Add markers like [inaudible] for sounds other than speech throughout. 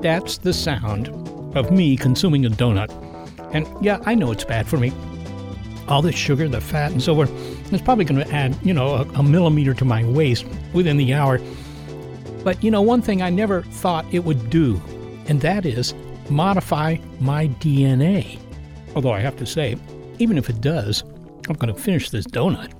That's the sound of me consuming a donut. And yeah, I know it's bad for me. All the sugar, the fat, and so forth. It's probably going to add, you know, a, a millimeter to my waist within the hour. But, you know, one thing I never thought it would do, and that is modify my DNA. Although I have to say, even if it does, I'm going to finish this donut.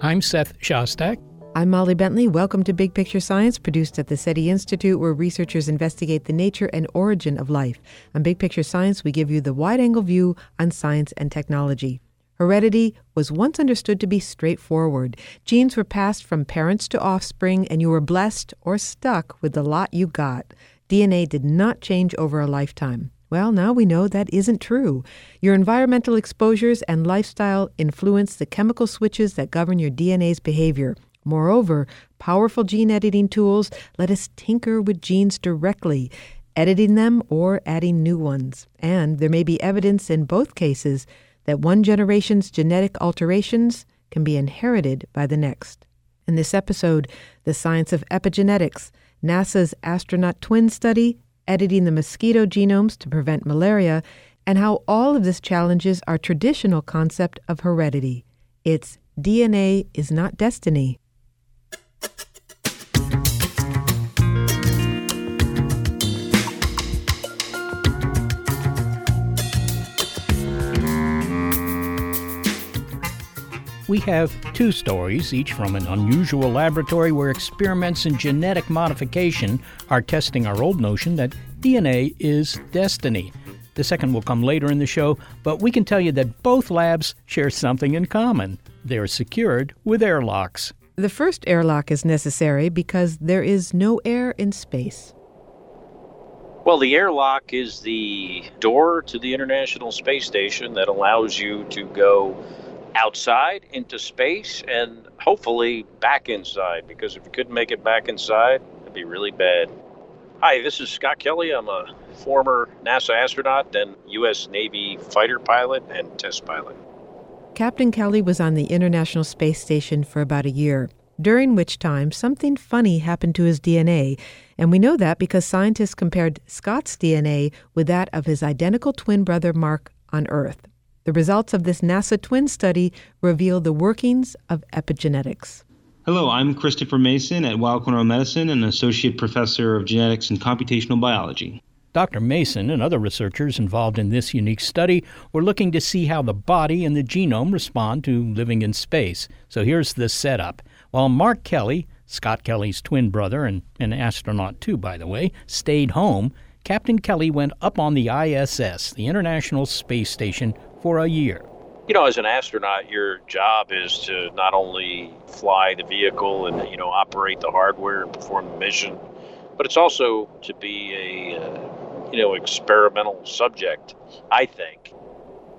I'm Seth Shostak. I'm Molly Bentley. Welcome to Big Picture Science, produced at the SETI Institute, where researchers investigate the nature and origin of life. On Big Picture Science, we give you the wide angle view on science and technology. Heredity was once understood to be straightforward. Genes were passed from parents to offspring, and you were blessed or stuck with the lot you got. DNA did not change over a lifetime. Well, now we know that isn't true. Your environmental exposures and lifestyle influence the chemical switches that govern your DNA's behavior. Moreover, powerful gene editing tools let us tinker with genes directly, editing them or adding new ones. And there may be evidence in both cases that one generation's genetic alterations can be inherited by the next. In this episode, the science of epigenetics, NASA's astronaut twin study, editing the mosquito genomes to prevent malaria, and how all of this challenges our traditional concept of heredity. It's DNA is not destiny. We have two stories, each from an unusual laboratory where experiments in genetic modification are testing our old notion that DNA is destiny. The second will come later in the show, but we can tell you that both labs share something in common. They're secured with airlocks. The first airlock is necessary because there is no air in space. Well, the airlock is the door to the International Space Station that allows you to go outside into space and hopefully back inside because if you couldn't make it back inside, it'd be really bad. Hi, this is Scott Kelly. I'm a former NASA astronaut and U.S. Navy fighter pilot and test pilot. Captain Kelly was on the International Space Station for about a year, during which time something funny happened to his DNA, and we know that because scientists compared Scott's DNA with that of his identical twin brother Mark on Earth. The results of this NASA twin study reveal the workings of epigenetics. Hello, I'm Christopher Mason at Weill Cornell Medicine, and associate professor of genetics and computational biology. Dr. Mason and other researchers involved in this unique study were looking to see how the body and the genome respond to living in space. So here's the setup. While Mark Kelly, Scott Kelly's twin brother and an astronaut too, by the way, stayed home, Captain Kelly went up on the ISS, the International Space Station, for a year. You know, as an astronaut, your job is to not only fly the vehicle and, you know, operate the hardware and perform the mission, but it's also to be a, uh, you know, experimental subject, I think.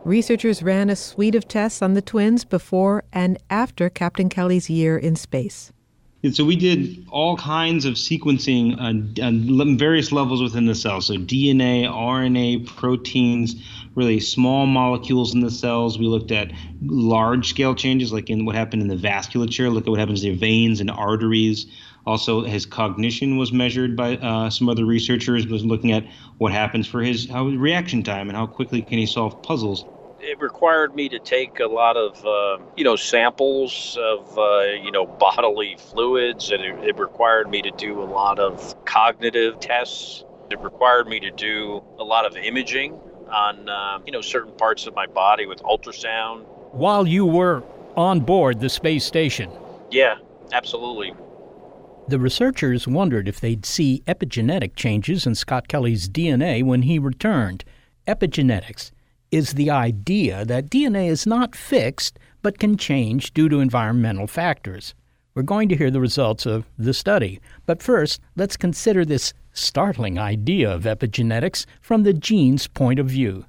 Researchers ran a suite of tests on the twins before and after Captain Kelly's year in space. And so we did all kinds of sequencing on, on, various levels within the cell. So DNA, RNA, proteins, really small molecules in the cells. We looked at large scale changes, like in what happened in the vasculature. Look at what happens to your veins and arteries. Also, his cognition was measured by uh, some other researchers. Was looking at what happens for his how reaction time and how quickly can he solve puzzles it required me to take a lot of uh, you know samples of uh, you know bodily fluids and it, it, required me to do a lot of cognitive tests. It required me to do a lot of imaging on uh, you know certain parts of my body with ultrasound. While you were on board the space station. Yeah absolutely. The researchers wondered if they'd see epigenetic changes in Scott Kelly's DNA when he returned. Epigenetics is the idea that DNA is not fixed but can change due to environmental factors. We're going to hear the results of the study. But first, let's consider this startling idea of epigenetics from the gene's point of view.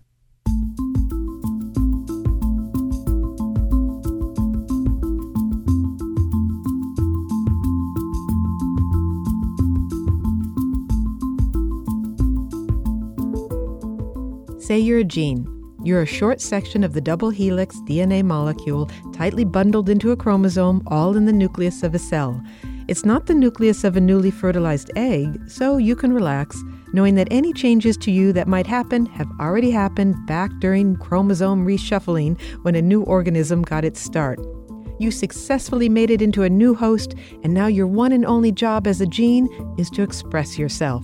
Say you're a gene. You're a short section of the double helix DNA molecule tightly bundled into a chromosome, all in the nucleus of a cell. It's not the nucleus of a newly fertilized egg, so you can relax, knowing that any changes to you that might happen have already happened back during chromosome reshuffling when a new organism got its start. You successfully made it into a new host, and now your one and only job as a gene is to express yourself.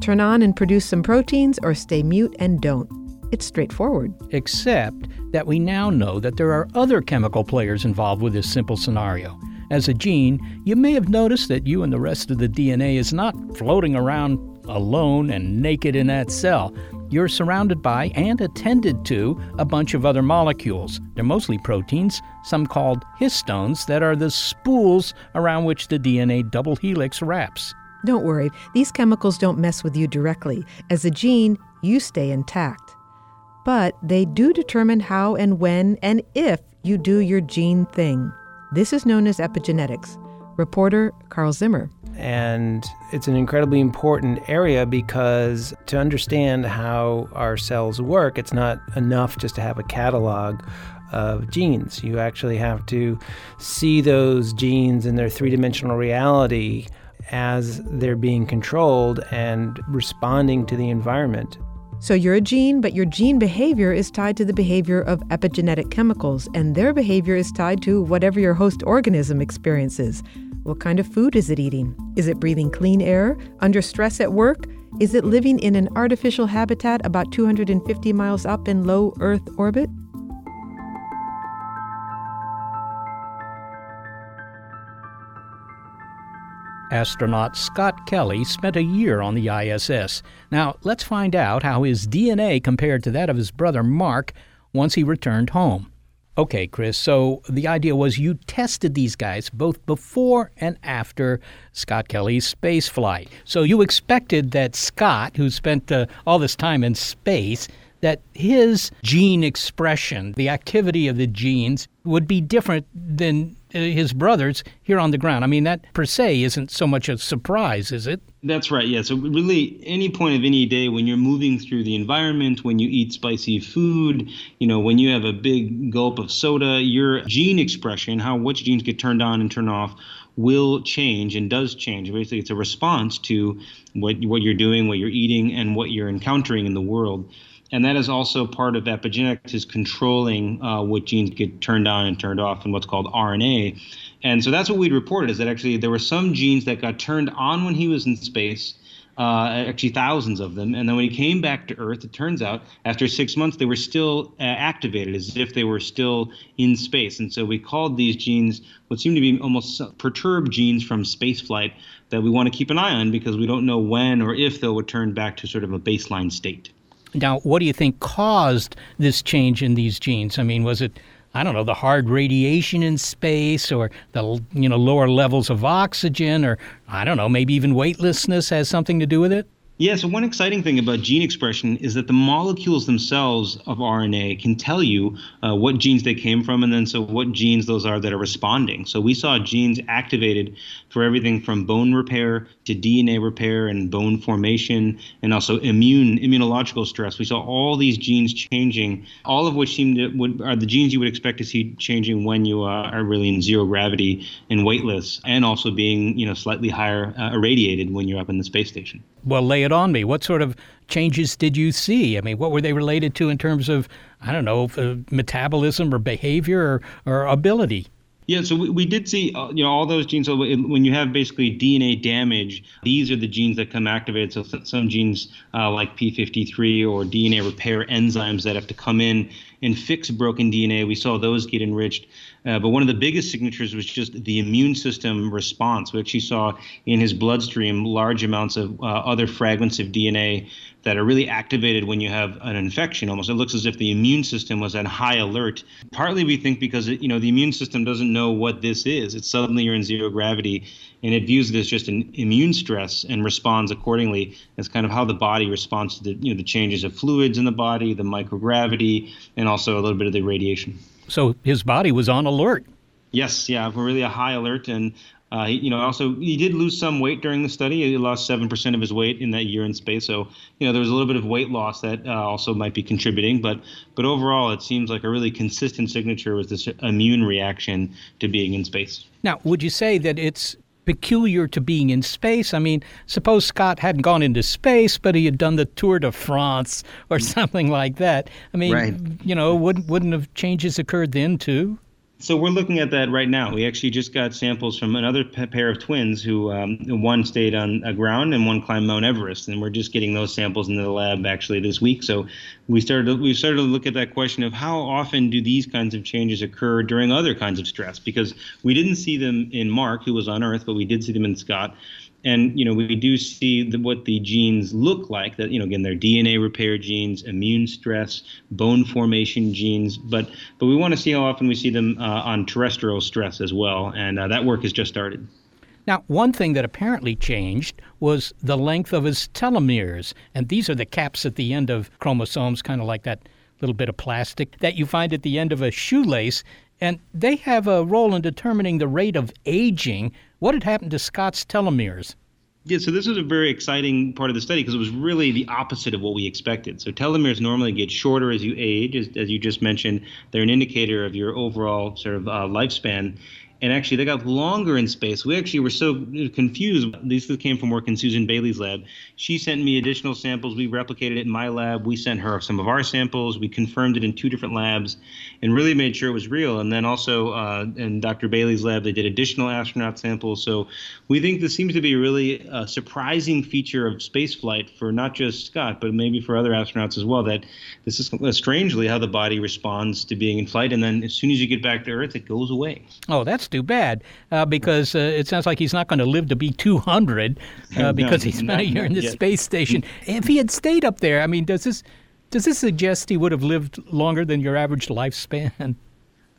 Turn on and produce some proteins, or stay mute and don't. It's straightforward. Except that we now know that there are other chemical players involved with this simple scenario. As a gene, you may have noticed that you and the rest of the DNA is not floating around alone and naked in that cell. You're surrounded by and attended to a bunch of other molecules. They're mostly proteins, some called histones, that are the spools around which the DNA double helix wraps. Don't worry, these chemicals don't mess with you directly. As a gene, you stay intact but they do determine how and when and if you do your gene thing. This is known as epigenetics. Reporter Carl Zimmer. And it's an incredibly important area because to understand how our cells work, it's not enough just to have a catalog of genes. You actually have to see those genes in their three dimensional reality as they're being controlled and responding to the environment. So you're a gene, but your gene behavior is tied to the behavior of epigenetic chemicals, and their behavior is tied to whatever your host organism experiences. What kind of food is it eating? Is it breathing clean air? Under stress at work? Is it living in an artificial habitat about 250 miles up in low Earth orbit? Astronaut Scott Kelly spent a year on the ISS. Now, let's find out how his DNA compared to that of his brother Mark once he returned home. Okay, Chris, so the idea was you tested these guys both before and after Scott Kelly's space flight. So you expected that Scott, who spent uh, all this time in space, that his gene expression, the activity of the genes, would be different than Uh, his brothers here on the ground. I mean, that per se isn't so much a surprise, is it? That's right. Yeah. So really, any point of any day when you're moving through the environment, when you eat spicy food, you know, when you have a big gulp of soda, your gene expression, how which genes get turned on and turned off, will change and does change. Basically, it's a response to what what you're doing, what you're eating, and what you're encountering in the world and that is also part of epigenetics is controlling uh, what genes get turned on and turned off in what's called RNA. And so that's what we'd reported is that actually there were some genes that got turned on when he was in space, uh, actually thousands of them. And then when he came back to Earth, it turns out after six months they were still uh, activated as if they were still in space. And so we called these genes what seemed to be almost perturbed genes from spaceflight that we want to keep an eye on because we don't know when or if they'll return back to sort of a baseline state. Now, what do you think caused this change in these genes? I mean, was it I don't know the hard radiation in space, or the you know lower levels of oxygen, or I don't know maybe even weightlessness has something to do with it? Yeah, so one exciting thing about gene expression is that the molecules themselves of RNA can tell you uh, what genes they came from and then so what genes those are that are responding. So we saw genes activated for everything from bone repair to DNA repair and bone formation and also immune immunological stress. We saw all these genes changing, all of which seem to would, are the genes you would expect to see changing when you uh, are really in zero gravity and weightless and also being, you know, slightly higher uh, irradiated when you're up in the space station. Well, lay it on me. What sort of changes did you see? I mean, what were they related to in terms of, I don't know, uh, metabolism or behavior or, or ability? Yeah, so we, we did see, uh, you know, all those genes. So when you have basically DNA damage, these are the genes that come activated. So some genes uh, like P53 or DNA repair enzymes that have to come in and fix broken DNA. We saw those get enriched. Uh, but one of the biggest signatures was just the immune system response. We actually saw in his bloodstream large amounts of uh, other fragments of DNA that are really activated when you have an infection. Almost, it looks as if the immune system was on high alert. Partly, we think because you know the immune system doesn't know what this is. It's suddenly you're in zero gravity, and it views it as just an immune stress and responds accordingly. That's kind of how the body responds to the you know the changes of fluids in the body, the microgravity, and also a little bit of the radiation. So his body was on alert. Yes, yeah, really a high alert, and uh, you know, also he did lose some weight during the study. He lost seven percent of his weight in that year in space. So you know, there was a little bit of weight loss that uh, also might be contributing. But but overall, it seems like a really consistent signature was this immune reaction to being in space. Now, would you say that it's peculiar to being in space. I mean, suppose Scott hadn't gone into space, but he had done the Tour de France or [laughs] something like that. I mean, right. you know, wouldn't wouldn't have changes occurred then too? So we're looking at that right now. We actually just got samples from another pair of twins who um, one stayed on a ground and one climbed Mount Everest, and we're just getting those samples into the lab actually this week. So we started to, we started to look at that question of how often do these kinds of changes occur during other kinds of stress because we didn't see them in Mark who was on Earth, but we did see them in Scott and you know we do see the, what the genes look like that you know again they're dna repair genes immune stress bone formation genes but but we want to see how often we see them uh, on terrestrial stress as well and uh, that work has just started now, one thing that apparently changed was the length of his telomeres. And these are the caps at the end of chromosomes, kind of like that little bit of plastic that you find at the end of a shoelace. And they have a role in determining the rate of aging. What had happened to Scott's telomeres? Yeah, so this was a very exciting part of the study because it was really the opposite of what we expected. So telomeres normally get shorter as you age, as, as you just mentioned. They're an indicator of your overall sort of uh, lifespan and actually they got longer in space. We actually were so confused. This came from work in Susan Bailey's lab. She sent me additional samples. We replicated it in my lab. We sent her some of our samples. We confirmed it in two different labs, and really made sure it was real. And then also uh, in Dr. Bailey's lab, they did additional astronaut samples. So we think this seems to be a really uh, surprising feature of spaceflight for not just Scott, but maybe for other astronauts as well. That this is uh, strangely how the body responds to being in flight, and then as soon as you get back to Earth, it goes away. Oh, that's too bad uh, because uh, it sounds like he's not going to live to be 200 uh, because no, he spent a year in the yet. space station. if he had stayed up there, I mean, does this does this suggest he would have lived longer than your average lifespan?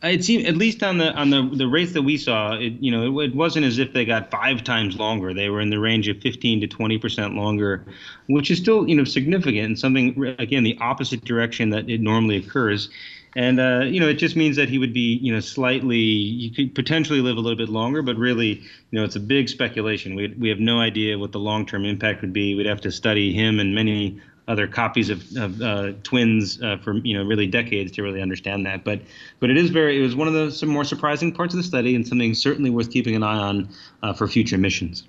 It seemed, at least on the on the the rates that we saw, it you know it, it, wasn't as if they got five times longer. They were in the range of 15 to 20 percent longer, which is still you know significant and something again the opposite direction that it normally occurs and uh, you know it just means that he would be you know slightly you could potentially live a little bit longer but really you know it's a big speculation. We, we have no idea what the long-term impact would be. We'd have to study him and many other copies of, of uh, twins uh, for you know really decades to really understand that. But but it is very it was one of the some more surprising parts of the study and something certainly worth keeping an eye on uh, for future missions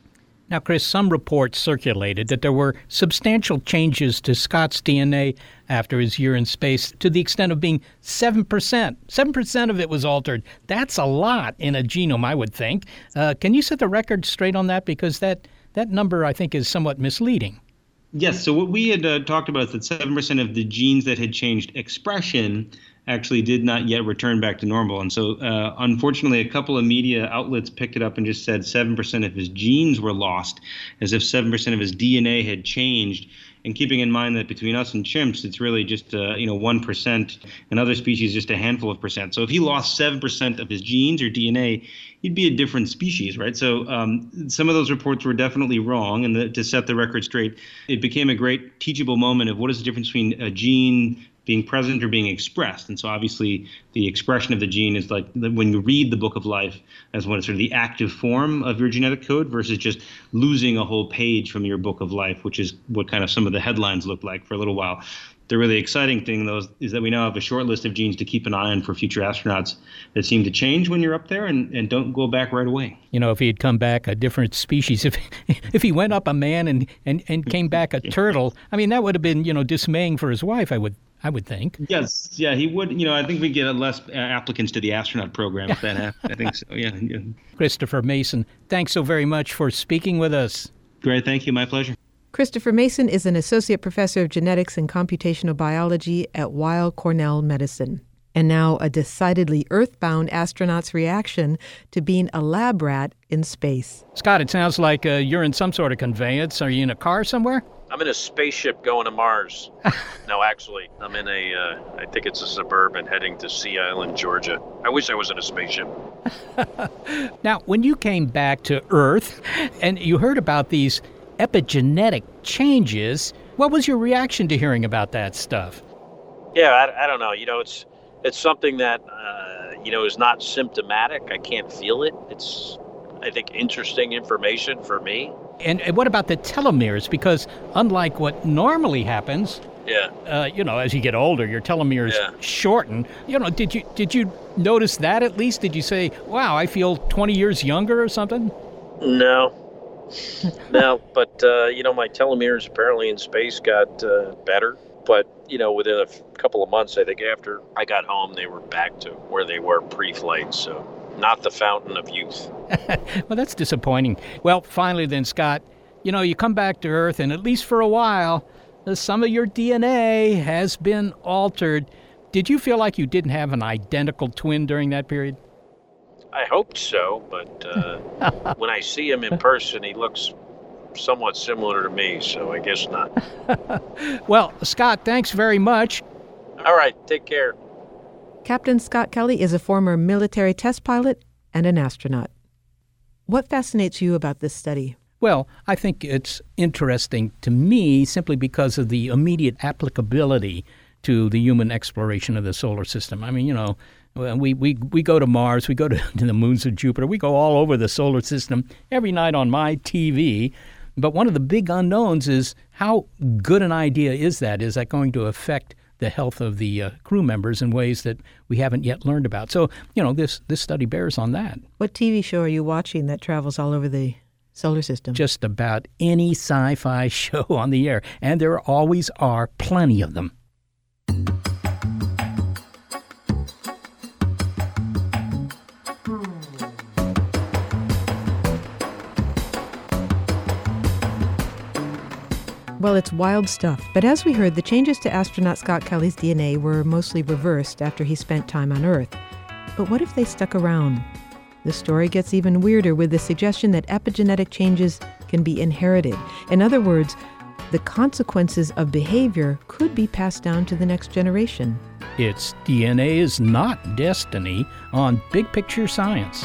now, Chris, some reports circulated that there were substantial changes to Scott's DNA after his year in space to the extent of being 7%. 7% of it was altered. That's a lot in a genome, I would think. Uh, can you set the record straight on that? Because that, that number, I think, is somewhat misleading. Yes. So what we had uh, talked about is that seven percent of the genes that had changed expression actually did not yet return back to normal. And so, uh, unfortunately, a couple of media outlets picked it up and just said 7% of his genes were lost, as if 7% of his DNA had changed. And keeping in mind that between us and chimps, it's really just uh, you know one percent, and other species just a handful of percent. So if he lost seven percent of his genes or DNA, he'd be a different species, right? So um, some of those reports were definitely wrong, and the, to set the record straight, it became a great teachable moment of what is the difference between a gene being present or being expressed. And so obviously the expression of the gene is like when you read the book of life as one sort of the active form of your genetic code versus just losing a whole page from your book of life, which is what kind of some of the headlines look like for a little while. The really exciting thing, though, is that we now have a short list of genes to keep an eye on for future astronauts that seem to change when you're up there and, and don't go back right away. You know, if he had come back a different species, if [laughs] if he went up a man and, and, and came back a [laughs] turtle, I mean, that would have been, you know, dismaying for his wife, I would I would think. Yes, yeah, he would. You know, I think we get less applicants to the astronaut program if that happened. I think so. Yeah, yeah. Christopher Mason, thanks so very much for speaking with us. Great, thank you. My pleasure. Christopher Mason is an associate professor of genetics and computational biology at Weill Cornell Medicine. And now, a decidedly earthbound astronaut's reaction to being a lab rat in space. Scott, it sounds like uh, you're in some sort of conveyance. Are you in a car somewhere? I'm in a spaceship going to Mars. [laughs] no, actually, I'm in a. Uh, I think it's a suburban heading to Sea Island, Georgia. I wish I was in a spaceship. [laughs] now, when you came back to Earth and you heard about these epigenetic changes, what was your reaction to hearing about that stuff? Yeah, I, I don't know. You know, it's it's something that uh, you know is not symptomatic. I can't feel it. It's I think interesting information for me. And, and what about the telomeres? Because unlike what normally happens, yeah, uh, you know, as you get older, your telomeres yeah. shorten. You know, did you did you notice that at least? Did you say, "Wow, I feel 20 years younger" or something? No, [laughs] no, but uh, you know, my telomeres apparently in space got uh, better. But you know, within a f- couple of months, I think after I got home, they were back to where they were pre-flight. So not the fountain of youth. [laughs] well, that's disappointing. Well, finally, then, Scott, you know, you come back to Earth, and at least for a while, uh, some of your DNA has been altered. Did you feel like you didn't have an identical twin during that period? I hoped so, but uh, [laughs] when I see him in person, he looks somewhat similar to me, so I guess not. [laughs] well, Scott, thanks very much. All right, take care. Captain Scott Kelly is a former military test pilot and an astronaut. What fascinates you about this study? Well, I think it's interesting to me simply because of the immediate applicability to the human exploration of the solar system. I mean, you know, we, we, we go to Mars, we go to, [laughs] to the moons of Jupiter, we go all over the solar system every night on my TV. But one of the big unknowns is how good an idea is that? Is that going to affect the health of the uh, crew members in ways that we haven't yet learned about. So, you know, this this study bears on that. What TV show are you watching that travels all over the solar system? Just about any sci-fi [laughs] show on the air, and there always are plenty of them. Well, it's wild stuff. But as we heard, the changes to astronaut Scott Kelly's DNA were mostly reversed after he spent time on Earth. But what if they stuck around? The story gets even weirder with the suggestion that epigenetic changes can be inherited. In other words, the consequences of behavior could be passed down to the next generation. It's DNA is not destiny on Big Picture Science.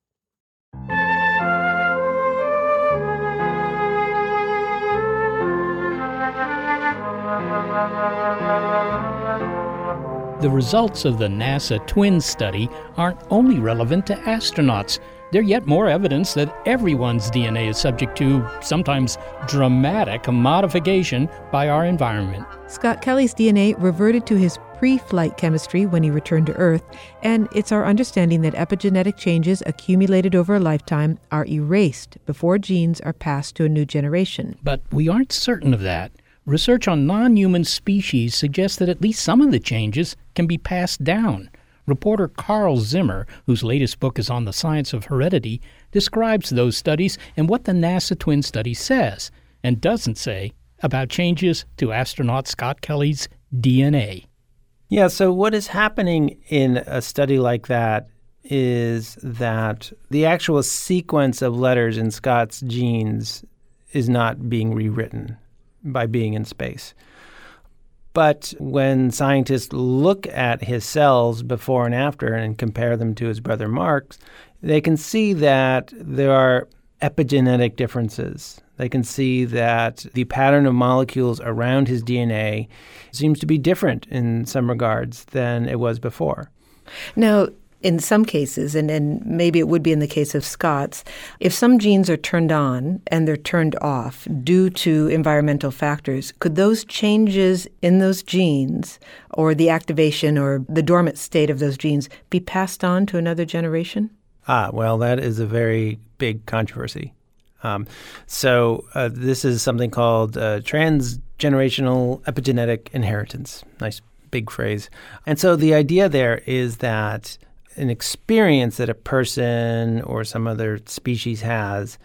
The results of the NASA twin study aren't only relevant to astronauts. They're yet more evidence that everyone's DNA is subject to sometimes dramatic modification by our environment. Scott Kelly's DNA reverted to his pre flight chemistry when he returned to Earth, and it's our understanding that epigenetic changes accumulated over a lifetime are erased before genes are passed to a new generation. But we aren't certain of that. Research on non human species suggests that at least some of the changes can be passed down. Reporter Carl Zimmer, whose latest book is on the science of heredity, describes those studies and what the NASA twin study says and doesn't say about changes to astronaut Scott Kelly's DNA. Yeah, so what is happening in a study like that is that the actual sequence of letters in Scott's genes is not being rewritten by being in space. But when scientists look at his cells before and after and compare them to his brother Mark's, they can see that there are epigenetic differences. They can see that the pattern of molecules around his DNA seems to be different in some regards than it was before. Now, in some cases, and, and maybe it would be in the case of Scott's, if some genes are turned on and they're turned off due to environmental factors, could those changes in those genes or the activation or the dormant state of those genes be passed on to another generation? Ah, well, that is a very big controversy. Um, so, uh, this is something called uh, transgenerational epigenetic inheritance. Nice big phrase. And so, the idea there is that an experience that a person or some other species has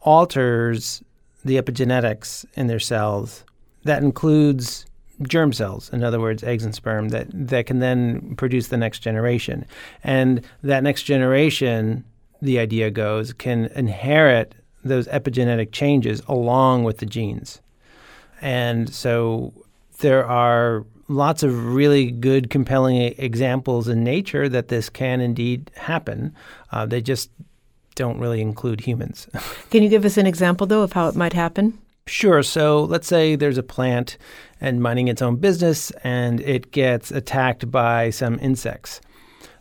alters the epigenetics in their cells. That includes germ cells, in other words, eggs and sperm, that, that can then produce the next generation. And that next generation, the idea goes, can inherit those epigenetic changes along with the genes. And so there are lots of really good, compelling examples in nature that this can indeed happen. Uh, they just don't really include humans. [laughs] Can you give us an example, though, of how it might happen? Sure. So let's say there's a plant and minding its own business and it gets attacked by some insects.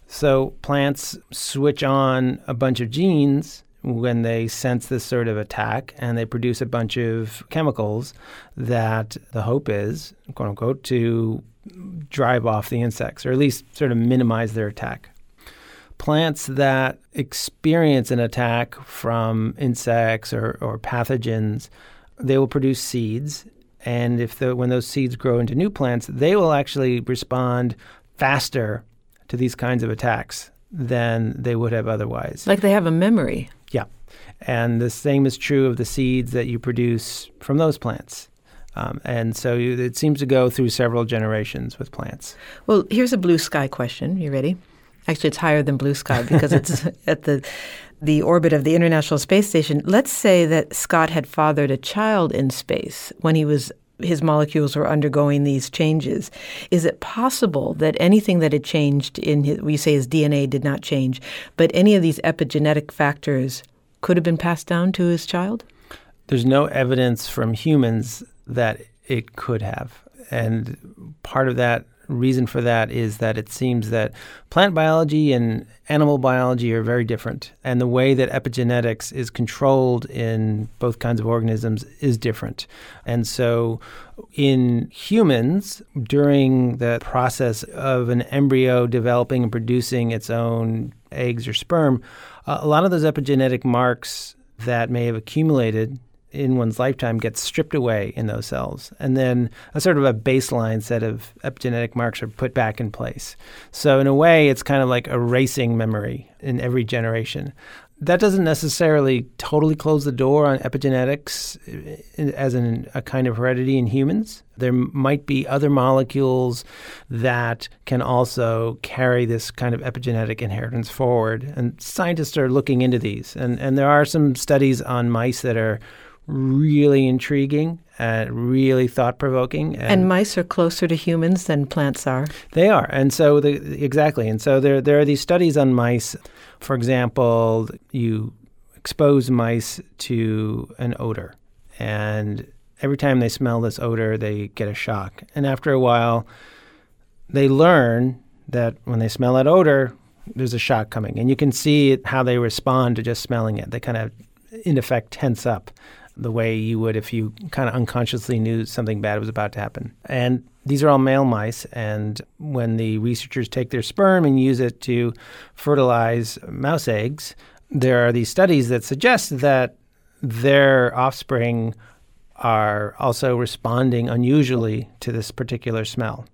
So plants switch on a bunch of genes when they sense this sort of attack and they produce a bunch of chemicals that the hope is, quote unquote, to drive off the insects or at least sort of minimize their attack. Plants that experience an attack from insects or, or pathogens, they will produce seeds. And if the, when those seeds grow into new plants, they will actually respond faster to these kinds of attacks than they would have otherwise. Like they have a memory. Yeah. And the same is true of the seeds that you produce from those plants. Um, and so you, it seems to go through several generations with plants. Well, here's a blue sky question. You ready? Actually, it's higher than blue sky because it's [laughs] at the the orbit of the International Space Station. Let's say that Scott had fathered a child in space when he was his molecules were undergoing these changes. Is it possible that anything that had changed in his, we say his DNA did not change, but any of these epigenetic factors could have been passed down to his child? There's no evidence from humans that it could have. And part of that reason for that is that it seems that plant biology and animal biology are very different. And the way that epigenetics is controlled in both kinds of organisms is different. And so in humans, during the process of an embryo developing and producing its own eggs or sperm, a lot of those epigenetic marks that may have accumulated in one's lifetime gets stripped away in those cells. And then a sort of a baseline set of epigenetic marks are put back in place. So, in a way, it's kind of like erasing memory in every generation. That doesn't necessarily totally close the door on epigenetics as in a kind of heredity in humans. There might be other molecules that can also carry this kind of epigenetic inheritance forward. And scientists are looking into these. And, and there are some studies on mice that are really intriguing uh, really thought provoking. And, mice are closer to humans than plants are. They are, and so the, exactly, and so there there are these studies on mice. For example, you expose mice to an odor, and every time they smell this odor, they get a shock, and after a while, they learn that when they smell that odor, there's a shock coming, and you can see how they respond to just smelling it. They kind of, in effect, tense up the way you would if you kind of unconsciously knew something bad was about to happen. And these are all male mice, and when the researchers take their sperm and use it to fertilize mouse eggs, there are these studies that suggest that their offspring are also responding unusually to this particular smell.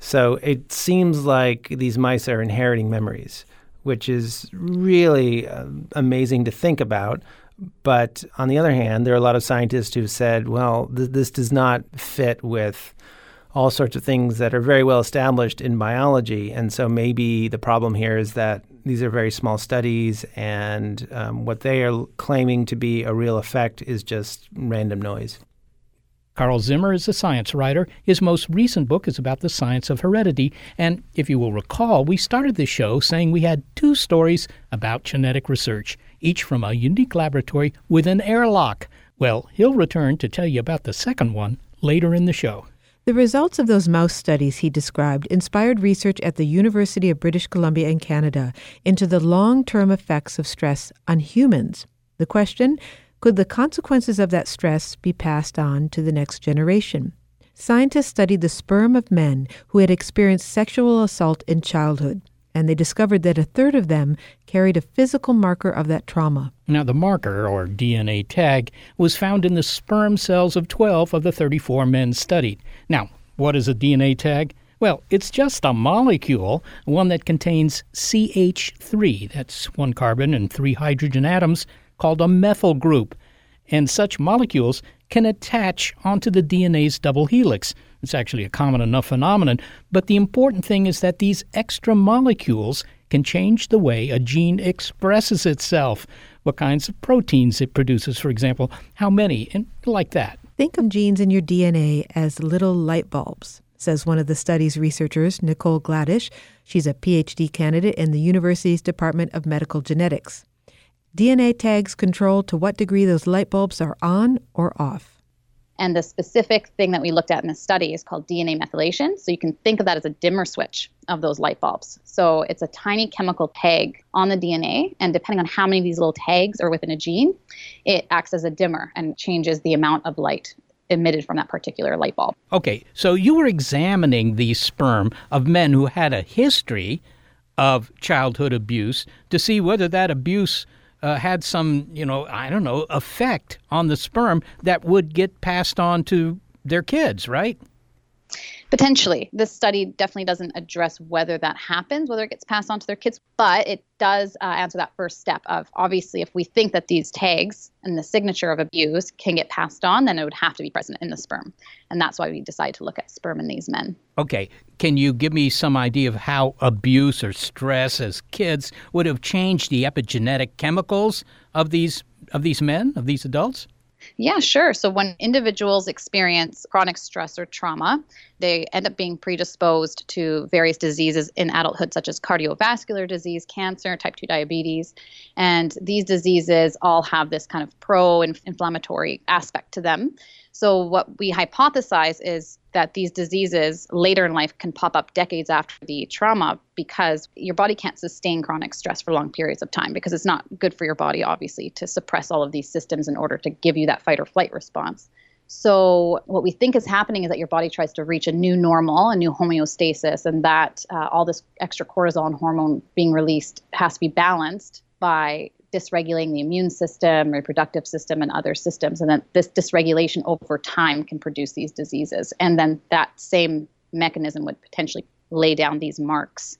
So it seems like these mice are inheriting memories, which is really uh, amazing to think about. But on the other hand, there are a lot of scientists who've said, well, th- this does not fit with all sorts of things that are very well established in biology. And so maybe the problem here is that these are very small studies, and um, what they are claiming to be a real effect is just random noise. Carl Zimmer is a science writer. His most recent book is about the science of heredity. And if you will recall, we started this show saying we had two stories about genetic research each from a unique laboratory with an airlock. Well, he'll return to tell you about the second one later in the show. The results of those mouse studies he described inspired research at the University of British Columbia in Canada into the long term effects of stress on humans. The question could the consequences of that stress be passed on to the next generation? Scientists studied the sperm of men who had experienced sexual assault in childhood and they discovered that a third of them carried a physical marker of that trauma. Now, the marker, or DNA tag, was found in the sperm cells of 12 of the 34 men studied. Now, what is a DNA tag? Well, it's just a molecule, one that contains CH3, that's one carbon and three hydrogen atoms, called a methyl group. And such molecules can attach onto the DNA's double helix. It's actually a common enough phenomenon, but the important thing is that these extra molecules can change the way a gene expresses itself, what kinds of proteins it produces, for example, how many, and like that. Think of genes in your DNA as little light bulbs, says one of the study's researchers, Nicole Gladish. She's a PhD candidate in the university's Department of Medical Genetics. DNA tags control to what degree those light bulbs are on or off. And the specific thing that we looked at in this study is called DNA methylation. So you can think of that as a dimmer switch of those light bulbs. So it's a tiny chemical tag on the DNA, and depending on how many of these little tags are within a gene, it acts as a dimmer and changes the amount of light emitted from that particular light bulb. Okay, so you were examining the sperm of men who had a history of childhood abuse to see whether that abuse uh, had some, you know, I don't know, effect on the sperm that would get passed on to their kids, right? Potentially. This study definitely doesn't address whether that happens, whether it gets passed on to their kids, but it does uh, answer that first step of obviously, if we think that these tags and the signature of abuse can get passed on, then it would have to be present in the sperm. And that's why we decided to look at sperm in these men. Okay. Can you give me some idea of how abuse or stress as kids would have changed the epigenetic chemicals of these of these men, of these adults? Yeah, sure. So when individuals experience chronic stress or trauma, they end up being predisposed to various diseases in adulthood, such as cardiovascular disease, cancer, type 2 diabetes. And these diseases all have this kind of pro inflammatory aspect to them. So, what we hypothesize is that these diseases later in life can pop up decades after the trauma because your body can't sustain chronic stress for long periods of time because it's not good for your body, obviously, to suppress all of these systems in order to give you that fight or flight response. So, what we think is happening is that your body tries to reach a new normal, a new homeostasis, and that uh, all this extra cortisol and hormone being released has to be balanced by dysregulating the immune system, reproductive system, and other systems. And then this dysregulation over time can produce these diseases. And then that same mechanism would potentially lay down these marks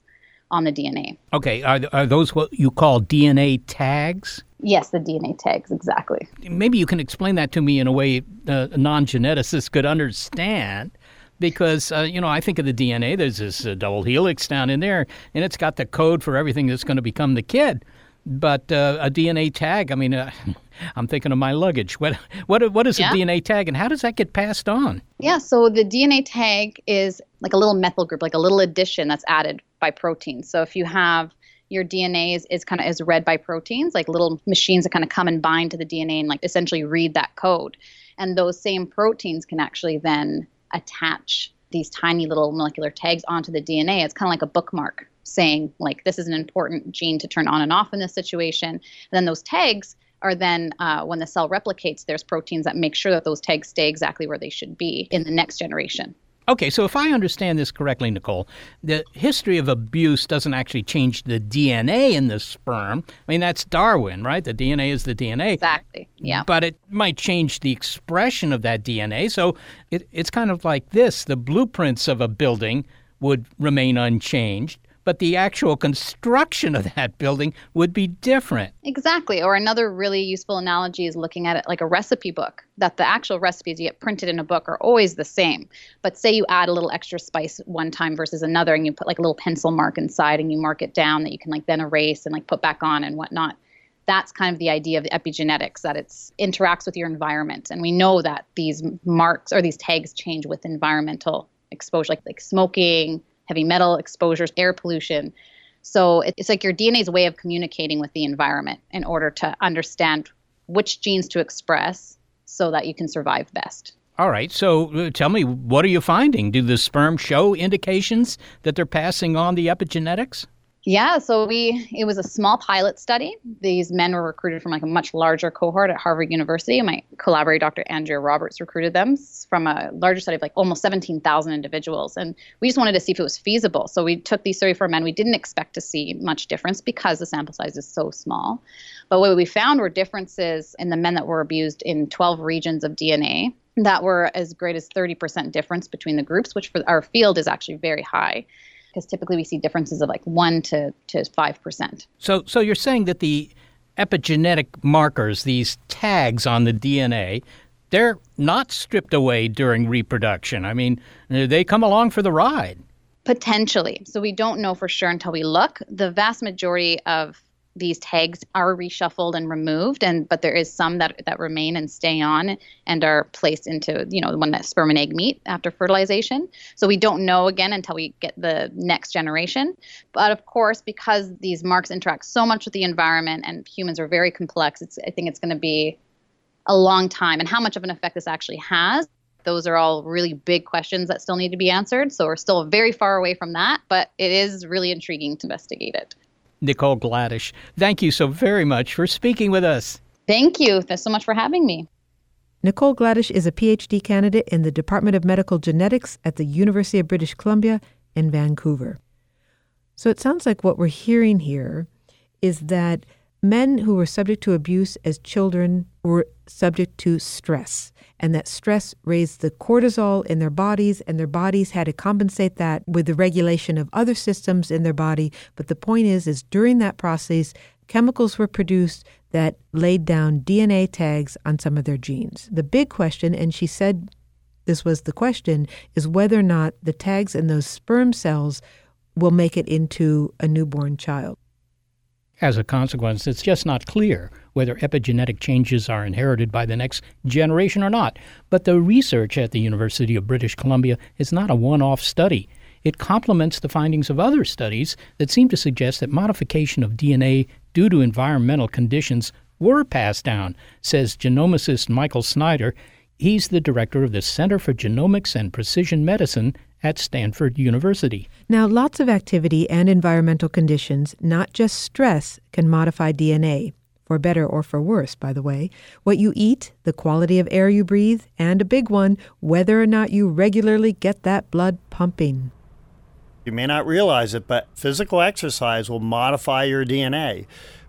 on the DNA. Okay, are, are those what you call DNA tags? Yes, the DNA tags, exactly. Maybe you can explain that to me in a way uh, a non geneticist could understand because uh, you know I think of the DNA. There's this uh, double helix down in there, and it's got the code for everything that's going to become the kid. But uh, a DNA tag. I mean, uh, [laughs] I'm thinking of my luggage. What what what is Yeah. a DNA tag, and how does that get passed on? Yeah, so the DNA tag is like a little methyl group, like a little addition that's added by proteins. So if you have your DNA is, is kind of is read by proteins, like little machines that kind of come and bind to the DNA and like essentially read that code. And those same proteins can actually then attach these tiny little molecular tags onto the DNA. It's kind of like a bookmark saying like this is an important gene to turn on and off in this situation. And then those tags are then uh, when the cell replicates, there's proteins that make sure that those tags stay exactly where they should be in the next generation. Okay, so if I understand this correctly, Nicole, the history of abuse doesn't actually change the DNA in the sperm. I mean, that's Darwin, right? The DNA is the DNA. Exactly. Yeah. But it might change the expression of that DNA. So it, it's kind of like this the blueprints of a building would remain unchanged, but the actual construction of that building would be different. Exactly. Or another really useful analogy is looking at it like a recipe book, that the actual recipes you get printed in a book are always the same. But say you add a little extra spice one time versus another, and you put like a little pencil mark inside and you mark it down that you can like then erase and like put back on and whatnot. That's kind of the idea of epigenetics, that it's interacts with your environment. And we know that these marks or these tags change with environmental exposure, like, like smoking, heavy metal exposures, air pollution. So it's like your DNA's way of communicating with the environment in order to understand which genes to express so that you can survive best. All right, so uh, tell me, what are you finding? Do the sperm show indications that they're passing on the epigenetics? Yeah, so we it was a small pilot study. These men were recruited from like a much larger cohort at Harvard University. My collaborator, Dr. Andrea Roberts, recruited them from a larger study of like almost 17,000 individuals. And we just wanted to see if it was feasible. So we took these 34 men. We didn't expect to see much difference because the sample size is so small. But what we found were differences in the men that were abused in 12 regions of DNA that were as great as 30% difference between the groups, which for our field is actually very high because typically we see differences of like 1 to, to 5%. So, so you're saying that the epigenetic markers, these tags on the DNA, they're not stripped away during reproduction. I mean, they come along for the ride. Potentially. So we don't know for sure until we look. The vast majority of these tags are reshuffled and removed and but there is some that that remain and stay on and are placed into you know when that sperm and egg meet after fertilization. So we don't know again until we get the next generation. But of course because these marks interact so much with the environment and humans are very complex it's i think it's going to be a long time. And how much of an effect this actually has those are all really big questions that still need to be answered. So we're still very far away from that but it is really intriguing to investigate it Nicole Gladish, thank you so very much for speaking with us. Thank you. Thanks so much for having me. Nicole Gladish is a PhD candidate in the Department of Medical Genetics at the University of British Columbia in Vancouver. So it sounds like what we're hearing here is that men who were subject to abuse as children were subject to stress, and that stress raised the cortisol in their bodies, and their bodies had to compensate that with the regulation of other systems in their body. But the point is, is during that process, chemicals were produced that laid down DNA tags on some of their genes. The big question, and she said this was the question, is whether or not the tags in those sperm cells will make it into a newborn child. As a consequence, it's just not clear whether epigenetic changes are inherited by the next generation or not. But the research at the University of British Columbia is not a one off study. It complements the findings of other studies that seem to suggest that modification of DNA due to environmental conditions were passed down, says genomicist Michael Snyder. He's the director of the Center for Genomics and Precision Medicine at Stanford University. Now, lots of activity and environmental conditions, not just stress, can modify DNA, for better or for worse, by the way. What you eat, the quality of air you breathe, and a big one, whether or not you regularly get that blood pumping. You may not realize it, but physical exercise will modify your DNA,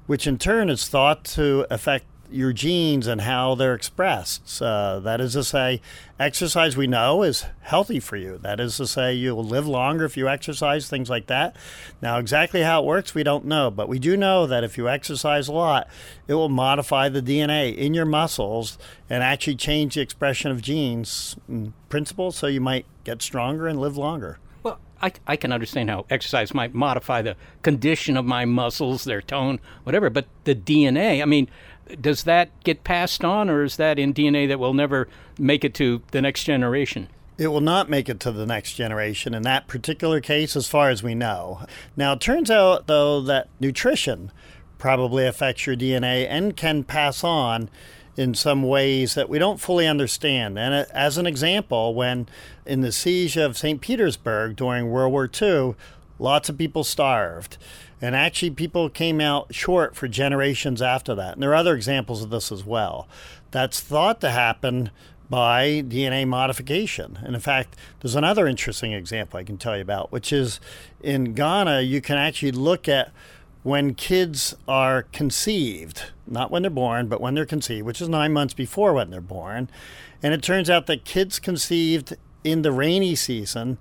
which in turn is thought to affect your genes and how they're expressed. That is to say, exercise we know is healthy for you. That is to say, you'll live longer if you exercise, things like that. Now, exactly how it works, we don't know, but we do know that if you exercise a lot, it will modify the DNA in your muscles and actually change the expression of genes in principle, so you might get stronger and live longer. I, I can understand how exercise might modify the condition of my muscles, their tone, whatever. But the DNA, I mean, does that get passed on, or is that in DNA that will never make it to the next generation? It will not make it to the next generation in that particular case, as far as we know. Now, it turns out, though, that nutrition probably affects your DNA and can pass on in some ways that we don't fully understand. And uh, as an example, when in the siege of St. Petersburg during World War II, lots of people starved. And actually, people came out short for generations after that. And there are other examples of this as well. That's thought to happen by DNA modification. And in fact, there's another interesting example I can tell you about, which is in Ghana, you can actually look at when kids are conceived, not when they're born, but when they're conceived, which is nine months before when they're born. And it turns out that kids conceived in the rainy season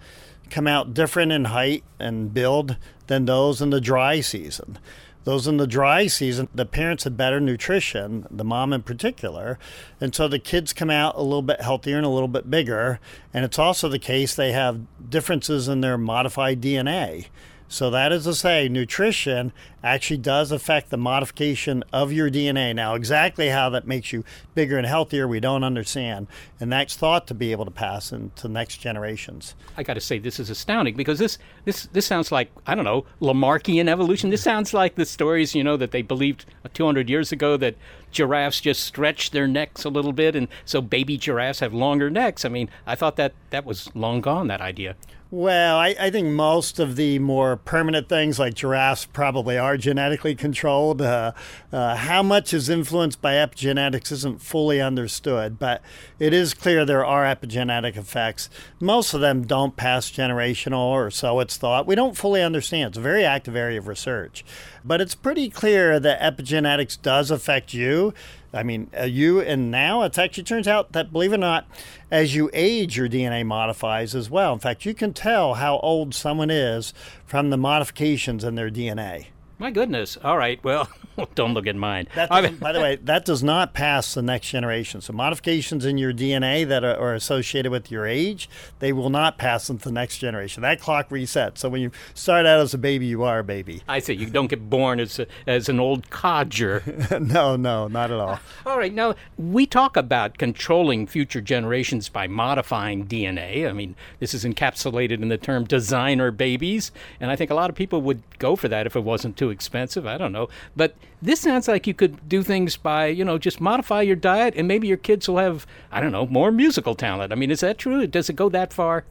come out different in height and build than those in the dry season. Those in the dry season, the parents had better nutrition, the mom in particular. And so the kids come out a little bit healthier and a little bit bigger. And it's also the case they have differences in their modified DNA. So that is to say, nutrition actually does affect the modification of your DNA. Now, exactly how that makes you bigger and healthier, we don't understand, and that's thought to be able to pass into next generations. I got to say, this is astounding because this this this sounds like I don't know Lamarckian evolution. This sounds like the stories you know that they believed 200 years ago that giraffes just stretch their necks a little bit, and so baby giraffes have longer necks. I mean, I thought that that was long gone. That idea. Well, I, I, think most of the more permanent things like giraffes probably are genetically controlled. Uh, uh, how much is influenced by epigenetics isn't fully understood, but it is clear there are epigenetic effects. Most of them don't pass generational, or so it's thought. We don't fully understand. It's a very active area of research. But it's pretty clear that epigenetics does affect you. I mean, uh, you and now it actually turns out that, believe it or not, as you age, your DNA modifies as well. In fact, you can tell how old someone is from the modifications in their DNA. My goodness. All right. Well, [laughs] don't look at mine. by the way, that does not pass the next generation. So modifications in your DNA that are, are, associated with your age, they will not pass into the next generation. That clock resets. So when you start out as a baby, you are a baby. I see. You don't get born as a, as an old codger. [laughs] no, no, not at all. [laughs] all right. Now we talk about controlling future generations by modifying DNA. I mean, this is encapsulated in the term designer babies, and I think a lot of people would go for that if it wasn't too expensive. I don't know. But this sounds like you could do things by, you know, just modify your diet and maybe your kids will have, I don't know, more musical talent. I mean, is that true? Does it go that far?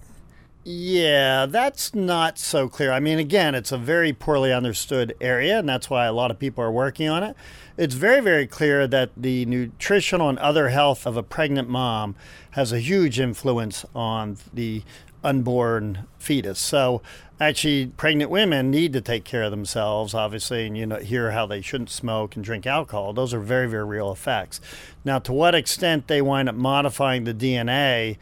Yeah, that's not so clear. I mean, again, it's a very poorly understood area, and that's why a lot of people are working on it. It's very, very clear that the nutritional and other health of a pregnant mom has a huge influence on the unborn fetus. So actually pregnant women need to take care of themselves obviously and you know hear how they shouldn't smoke and drink alcohol those are very very real effects now to what extent they wind up modifying the dna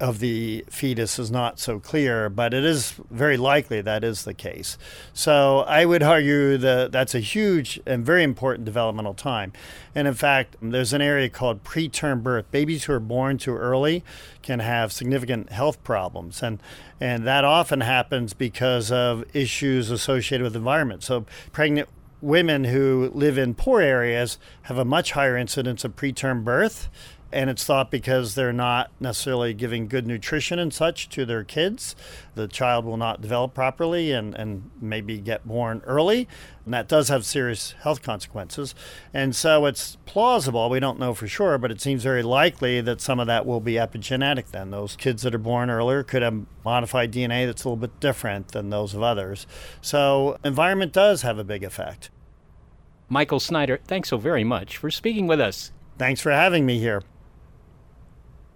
of the fetus is not so clear, but it is very likely that is the case. So I would argue that that's a huge and very important developmental time. And in fact, there's an area called preterm birth. Babies who are born too early can have significant health problems, and and that often happens because of issues associated with environment. So pregnant women who live in poor areas have a much higher incidence of preterm birth and it's thought because they're not necessarily giving good nutrition and such to their kids, the child will not develop properly and, and maybe get born early. And that does have serious health consequences. And so it's plausible, we don't know for sure, but it seems very likely that some of that will be epigenetic then. Those kids that are born earlier could have modified DNA that's a little bit different than those of others. So environment does have a big effect. Michael Snyder, thanks so very much for speaking with us. Thanks for having me here.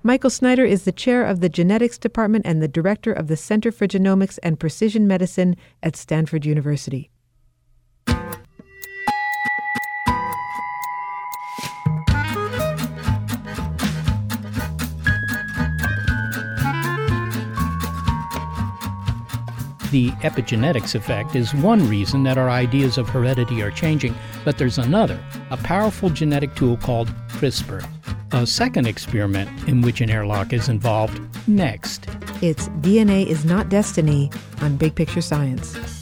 Michael Snyder is the chair of the genetics department and the director of the Center for Genomics and Precision Medicine at Stanford University. The epigenetics effect is one reason that our ideas of heredity are changing, but there's another, a powerful genetic tool called CRISPR a second experiment in which an airlock is involved next. It's DNA is Not Destiny on Big Picture Science.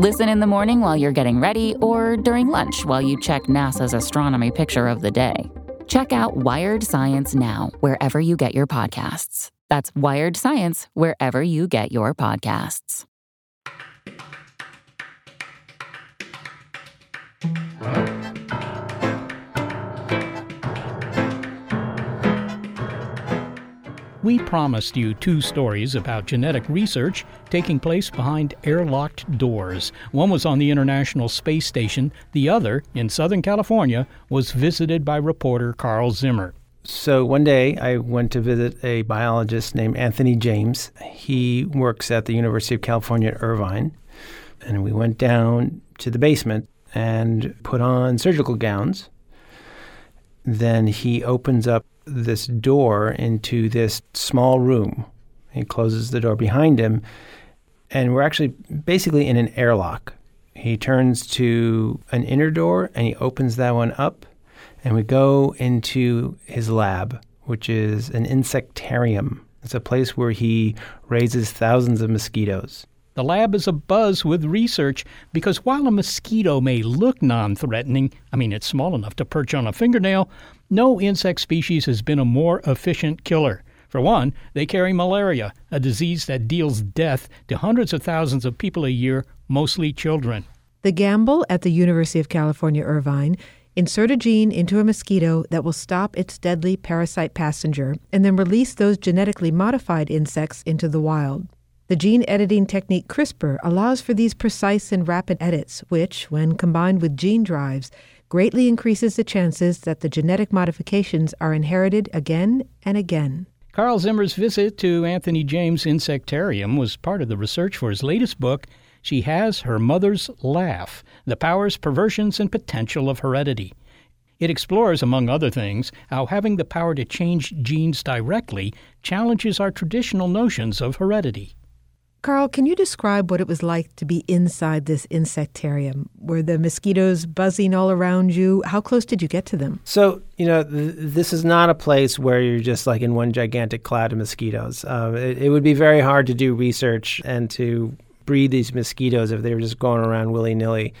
Listen in the morning while you're getting ready, or during lunch while you check NASA's astronomy picture of the day. Check out Wired Science now, wherever you get your podcasts. That's Wired Science, wherever you get your podcasts. We promised you two stories about genetic research taking place behind airlocked doors. One was on the International Space Station, the other, in Southern California, was visited by reporter Carl Zimmer. So one day I went to visit a biologist named Anthony James. He works at the University of California at Irvine. And we went down to the basement and put on surgical gowns. Then he opens up this door into this small room. He closes the door behind him, and we're actually basically in an airlock. He turns to an inner door and he opens that one up, and we go into his lab, which is an insectarium. It's a place where he raises thousands of mosquitoes. The lab is abuzz with research because while a mosquito may look non threatening, I mean, it's small enough to perch on a fingernail, no insect species has been a more efficient killer. For one, they carry malaria, a disease that deals death to hundreds of thousands of people a year, mostly children. The Gamble at the University of California, Irvine, insert a gene into a mosquito that will stop its deadly parasite passenger and then release those genetically modified insects into the wild. The gene editing technique CRISPR allows for these precise and rapid edits, which, when combined with gene drives, greatly increases the chances that the genetic modifications are inherited again and again. Carl Zimmer's visit to Anthony James Insectarium was part of the research for his latest book, She Has Her Mother's Laugh The Powers, Perversions, and Potential of Heredity. It explores, among other things, how having the power to change genes directly challenges our traditional notions of heredity. Carl, can you describe what it was like to be inside this insectarium? Were the mosquitoes buzzing all around you? How close did you get to them? So, you know, th- this is not a place where you're just like in one gigantic cloud of mosquitoes. Um, it, it would be very hard to do research and to breed these mosquitoes if they were just going around willy nilly.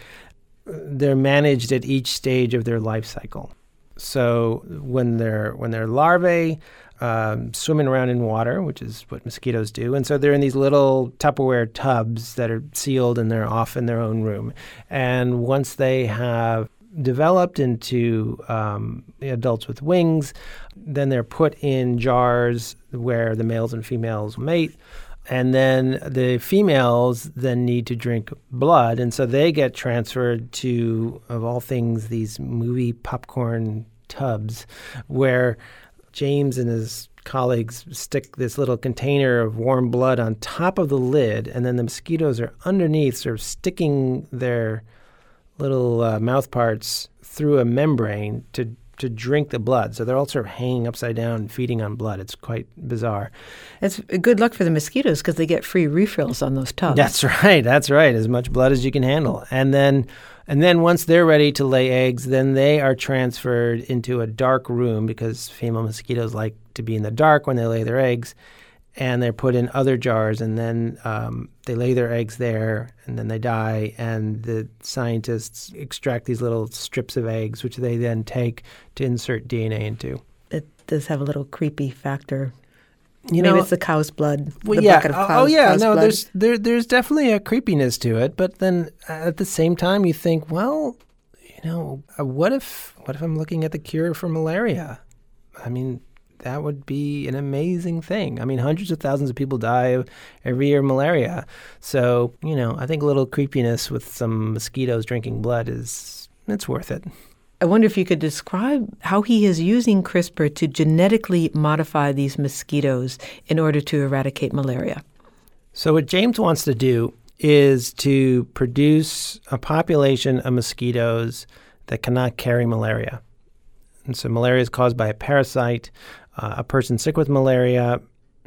They're managed at each stage of their life cycle. So when they're when they're larvae, um, swimming around in water, which is what mosquitoes do. And so they're in these little Tupperware tubs that are sealed and they're off in their own room. And once they have developed into um, adults with wings, then they're put in jars where the males and females mate. And then the females then need to drink blood. And so they get transferred to, of all things, these movie popcorn tubs where James and his colleagues stick this little container of warm blood on top of the lid, and then the mosquitoes are underneath, sort of sticking their little uh, mouth parts through a membrane to to drink the blood. So they're all sort of hanging upside down, feeding on blood. It's quite bizarre. It's good luck for the mosquitoes because they get free refills on those tubs. That's [laughs] right. That's right. As much blood as you can handle, and then and then once they're ready to lay eggs, then they are transferred into a dark room because female mosquitoes like to be in the dark when they lay their eggs. And they're put in other jars, and then um, they lay their eggs there, and then they die. And the scientists extract these little strips of eggs, which they then take to insert DNA into. It does have a little creepy factor you Maybe know, it's the cow's blood. Well, the yeah. bucket of oh, oh, yeah. cow's No, blood. there's there there's definitely a creepiness to it, but then at the same time, you think, well, you know, uh, what if what if I'm looking at the cure for malaria? I mean, that would be an amazing thing. I mean, hundreds of thousands of people die every year of malaria. So, you know, I think a little creepiness with some mosquitoes drinking blood is it's worth it. I wonder if you could describe how he is using CRISPR to genetically modify these mosquitoes in order to eradicate malaria. So, what James wants to do is to produce a population of mosquitoes that cannot carry malaria. And so, malaria is caused by a parasite. Uh, a person sick with malaria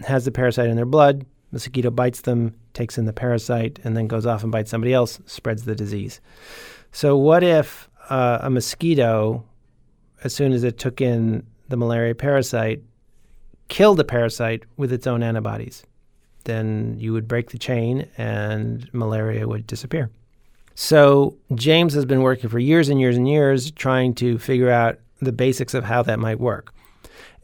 has the parasite in their blood. Mosquito bites them, takes in the parasite, and then goes off and bites somebody else, spreads the disease. So, what if uh, a mosquito, as soon as it took in the malaria parasite, killed the parasite with its own antibodies. Then you would break the chain and malaria would disappear. So James has been working for years and years and years trying to figure out the basics of how that might work.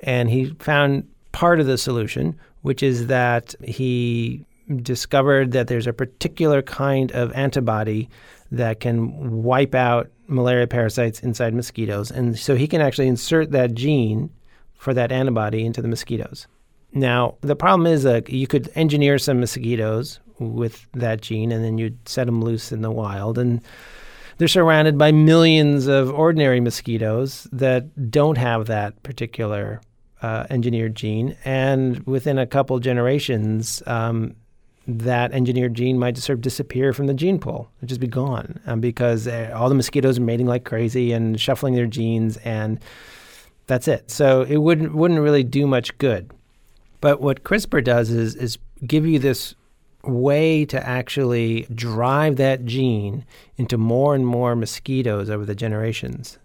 And he found part of the solution, which is that he discovered that there's a particular kind of antibody that can wipe out malaria parasites inside mosquitoes. And so he can actually insert that gene for that antibody into the mosquitoes. Now, the problem is that you could engineer some mosquitoes with that gene and then you'd set them loose in the wild. And they're surrounded by millions of ordinary mosquitoes that don't have that particular uh, engineered gene. And within a couple generations, um, that engineered gene might just sort of disappear from the gene pool. It'd just be gone um, because uh, all the mosquitoes are mating like crazy and shuffling their genes, and that's it. So it wouldn't wouldn't really do much good. But what CRISPR does is is give you this way to actually drive that gene into more and more mosquitoes over the generations.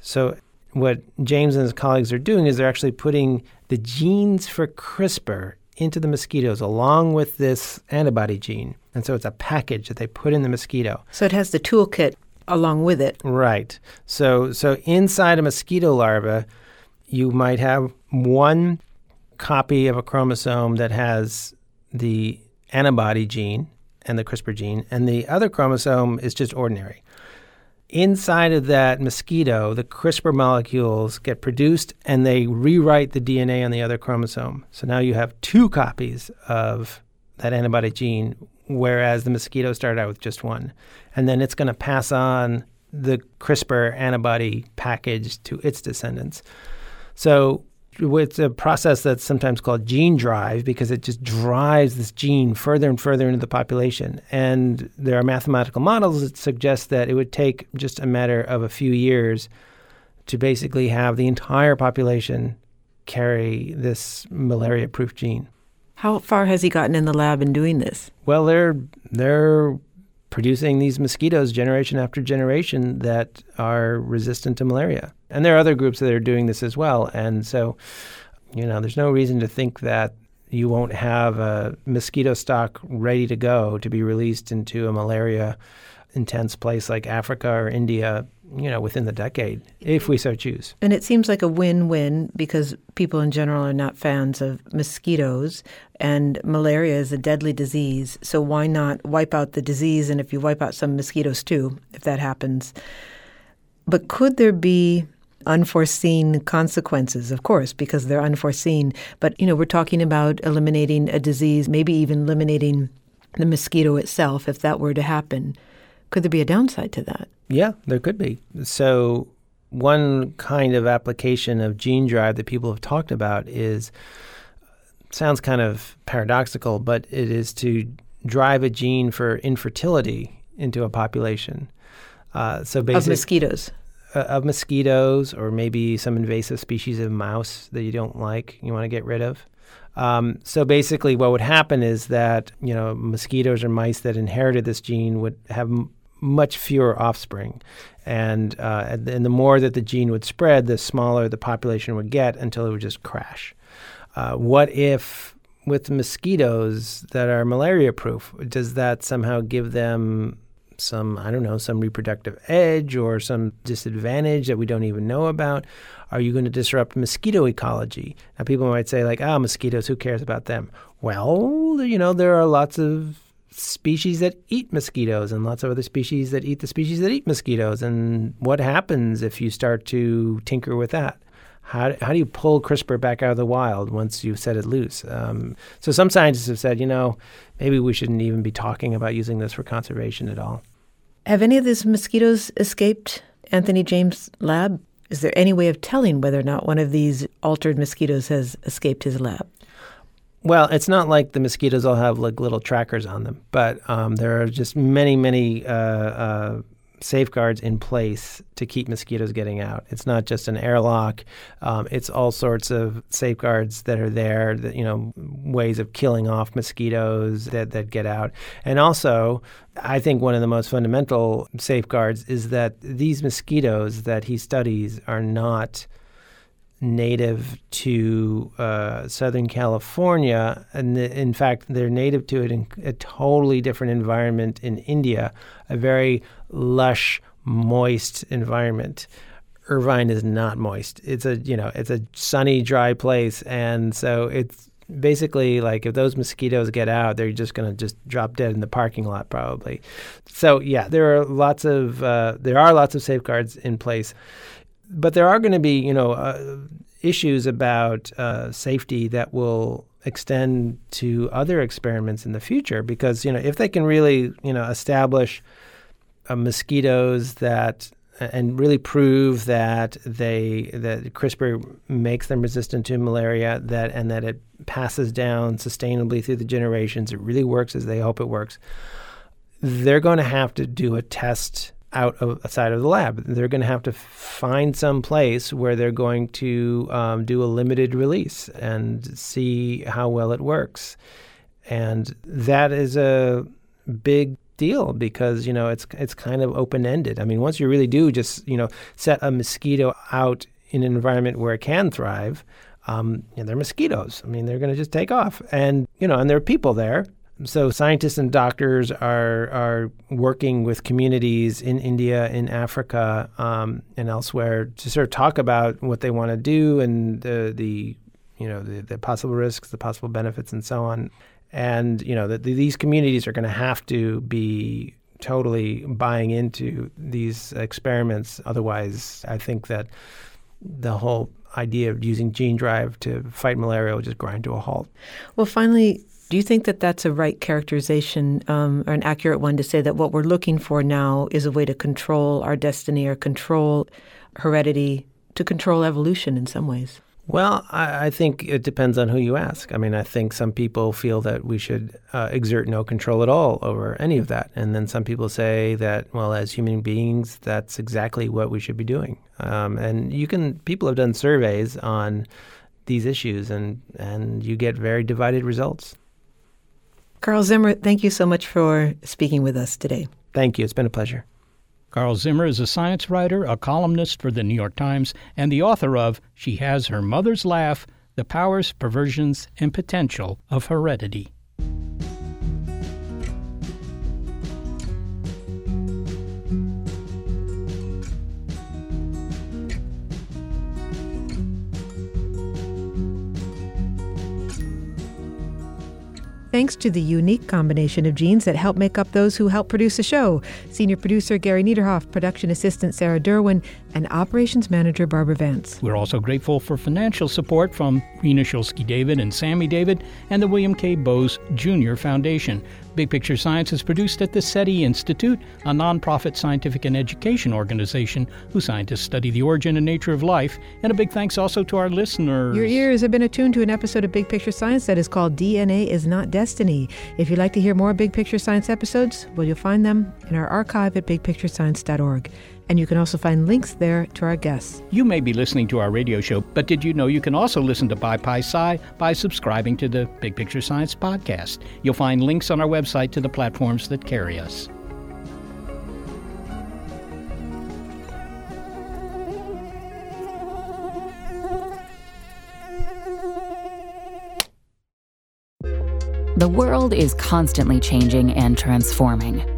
So what James and his colleagues are doing is they're actually putting the genes for CRISPR into the mosquitoes along with this antibody gene. And so it's a package that they put in the mosquito. So it has the toolkit along with it. Right. So so inside a mosquito larva, you might have one copy of a chromosome that has the antibody gene and the CRISPR gene, and the other chromosome is just ordinary. Inside of that mosquito, the CRISPR molecules get produced and they rewrite the DNA on the other chromosome. So now you have two copies of that antibody gene, whereas the mosquito started out with just one. And then it's going to pass on the CRISPR antibody package to its descendants. So it's a process that's sometimes called gene drive because it just drives this gene further and further into the population. And there are mathematical models that suggest that it would take just a matter of a few years to basically have the entire population carry this malaria proof gene. How far has he gotten in the lab in doing this? Well, they're they're producing these mosquitoes generation after generation that are resistant to malaria. And there are other groups that are doing this as well. And so, you know, there's no reason to think that you won't have a mosquito stock ready to go to be released into a malaria intense place like Africa or India, you know, within the decade, if we so choose. And it seems like a win-win because people in general are not fans of mosquitoes and malaria is a deadly disease. So why not wipe out the disease and if you wipe out some mosquitoes too, if that happens. But could there be unforeseen consequences, of course, because they're unforeseen. But, you know, we're talking about eliminating a disease, maybe even eliminating the mosquito itself if that were to happen. Could there be a downside to that? Yeah, there could be. So, one kind of application of gene drive that people have talked about is sounds kind of paradoxical, but it is to drive a gene for infertility into a population. Uh, so basically, of mosquitoes uh, of mosquitoes or maybe some invasive species of mouse that you don't like, you want to get rid of. Um, so basically, what would happen is that you know mosquitoes or mice that inherited this gene would have m- much fewer offspring, and uh, and the more that the gene would spread, the smaller the population would get until it would just crash. Uh, what if with mosquitoes that are malaria proof, does that somehow give them some, I don't know, some reproductive edge or some disadvantage that we don't even know about? Are you going to disrupt mosquito ecology? Now, people might say, like, ah, oh, mosquitoes, who cares about them? Well, you know, there are lots of species that eat mosquitoes and lots of other species that eat the species that eat mosquitoes. And what happens if you start to tinker with that? How, how do you pull CRISPR back out of the wild once you've set it loose? Um, so some scientists have said, you know, maybe we shouldn't even be talking about using this for conservation at all. Have any of these mosquitoes escaped Anthony James' lab? Is there any way of telling whether or not one of these altered mosquitoes has escaped his lab? Well, it's not like the mosquitoes all have like little trackers on them, but um, there are just many, many uh, uh, safeguards in place to keep mosquitoes getting out. It's not just an airlock; um, it's all sorts of safeguards that are there. That you know, ways of killing off mosquitoes that that get out, and also. I think one of the most fundamental safeguards is that these mosquitoes that he studies are not native to uh, Southern California, and the, in fact, they're native to it in a totally different environment in India, a very lush, moist environment. Irvine is not moist. It's a you know it's a sunny, dry place, and so it's basically like if those mosquitoes get out, they're just going to just drop dead in the parking lot probably. So yeah, there are lots of uh, there are lots of safeguards in place, but there are going to be you know uh, issues about uh, safety that will extend to other experiments in the future because you know if they can really you know establish uh, mosquitoes that and really prove that they that CRISPR makes them resistant to malaria that and that it passes down sustainably through the generations it really works as they hope it works they're going to have to do a test out of outside of the lab they're going to have to find some place where they're going to um, do a limited release and see how well it works and that is a big deal because you know it's it's kind of open ended. I mean, once you really do just you know set a mosquito out in an environment where it can thrive, um, they're mosquitoes. I mean, they're going to just take off, and you know, and there are people there. So scientists and doctors are are working with communities in India, in Africa, um, and elsewhere to sort of talk about what they want to do and the the you know the, the possible risks, the possible benefits, and so on and you know that these communities are going to have to be totally buying into these experiments. Otherwise, I think that the whole idea of using gene drive to fight malaria will just grind to a halt. Well, finally, do you think that that's a right characterization um, or an accurate one to say that what we're looking for now is a way to control our destiny or control heredity, to control evolution in some ways? Well, I, I, think it depends on who you ask. I mean, I think some people feel that we should uh, exert no control at all over any of that. And then some people say that, well, as human beings, that's exactly what we should be doing. Um, and you can, people have done surveys on these issues, and, and you get very divided results. Carl Zimmer, thank you so much for speaking with us today. Thank you. It's been a pleasure. Carl Zimmer is a science writer, a columnist for the New York Times, and the author of She Has Her Mother's Laugh The Powers, Perversions, and Potential of Heredity. Thanks to the unique combination of genes that help make up those who help produce the show. Senior producer Gary Niederhoff, production assistant Sarah Derwin, and operations manager Barbara Vance. We're also grateful for financial support from Rena Shulsky David and Sammy David and the William K. Bowes Jr. Foundation. Big Picture Science is produced at the SETI Institute, a nonprofit scientific and education organization whose scientists study the origin and nature of life. And a big thanks also to our listeners. Your ears have been attuned to an episode of Big Picture Science that is called DNA is Not Destiny. If you'd like to hear more Big Picture Science episodes, well, you'll find them in our archive at bigpicturescience.org and you can also find links there to our guests. You may be listening to our radio show, but did you know you can also listen to Pi Pi Psi by subscribing to the Big Picture Science podcast? You'll find links on our website to the platforms that carry us. The world is constantly changing and transforming.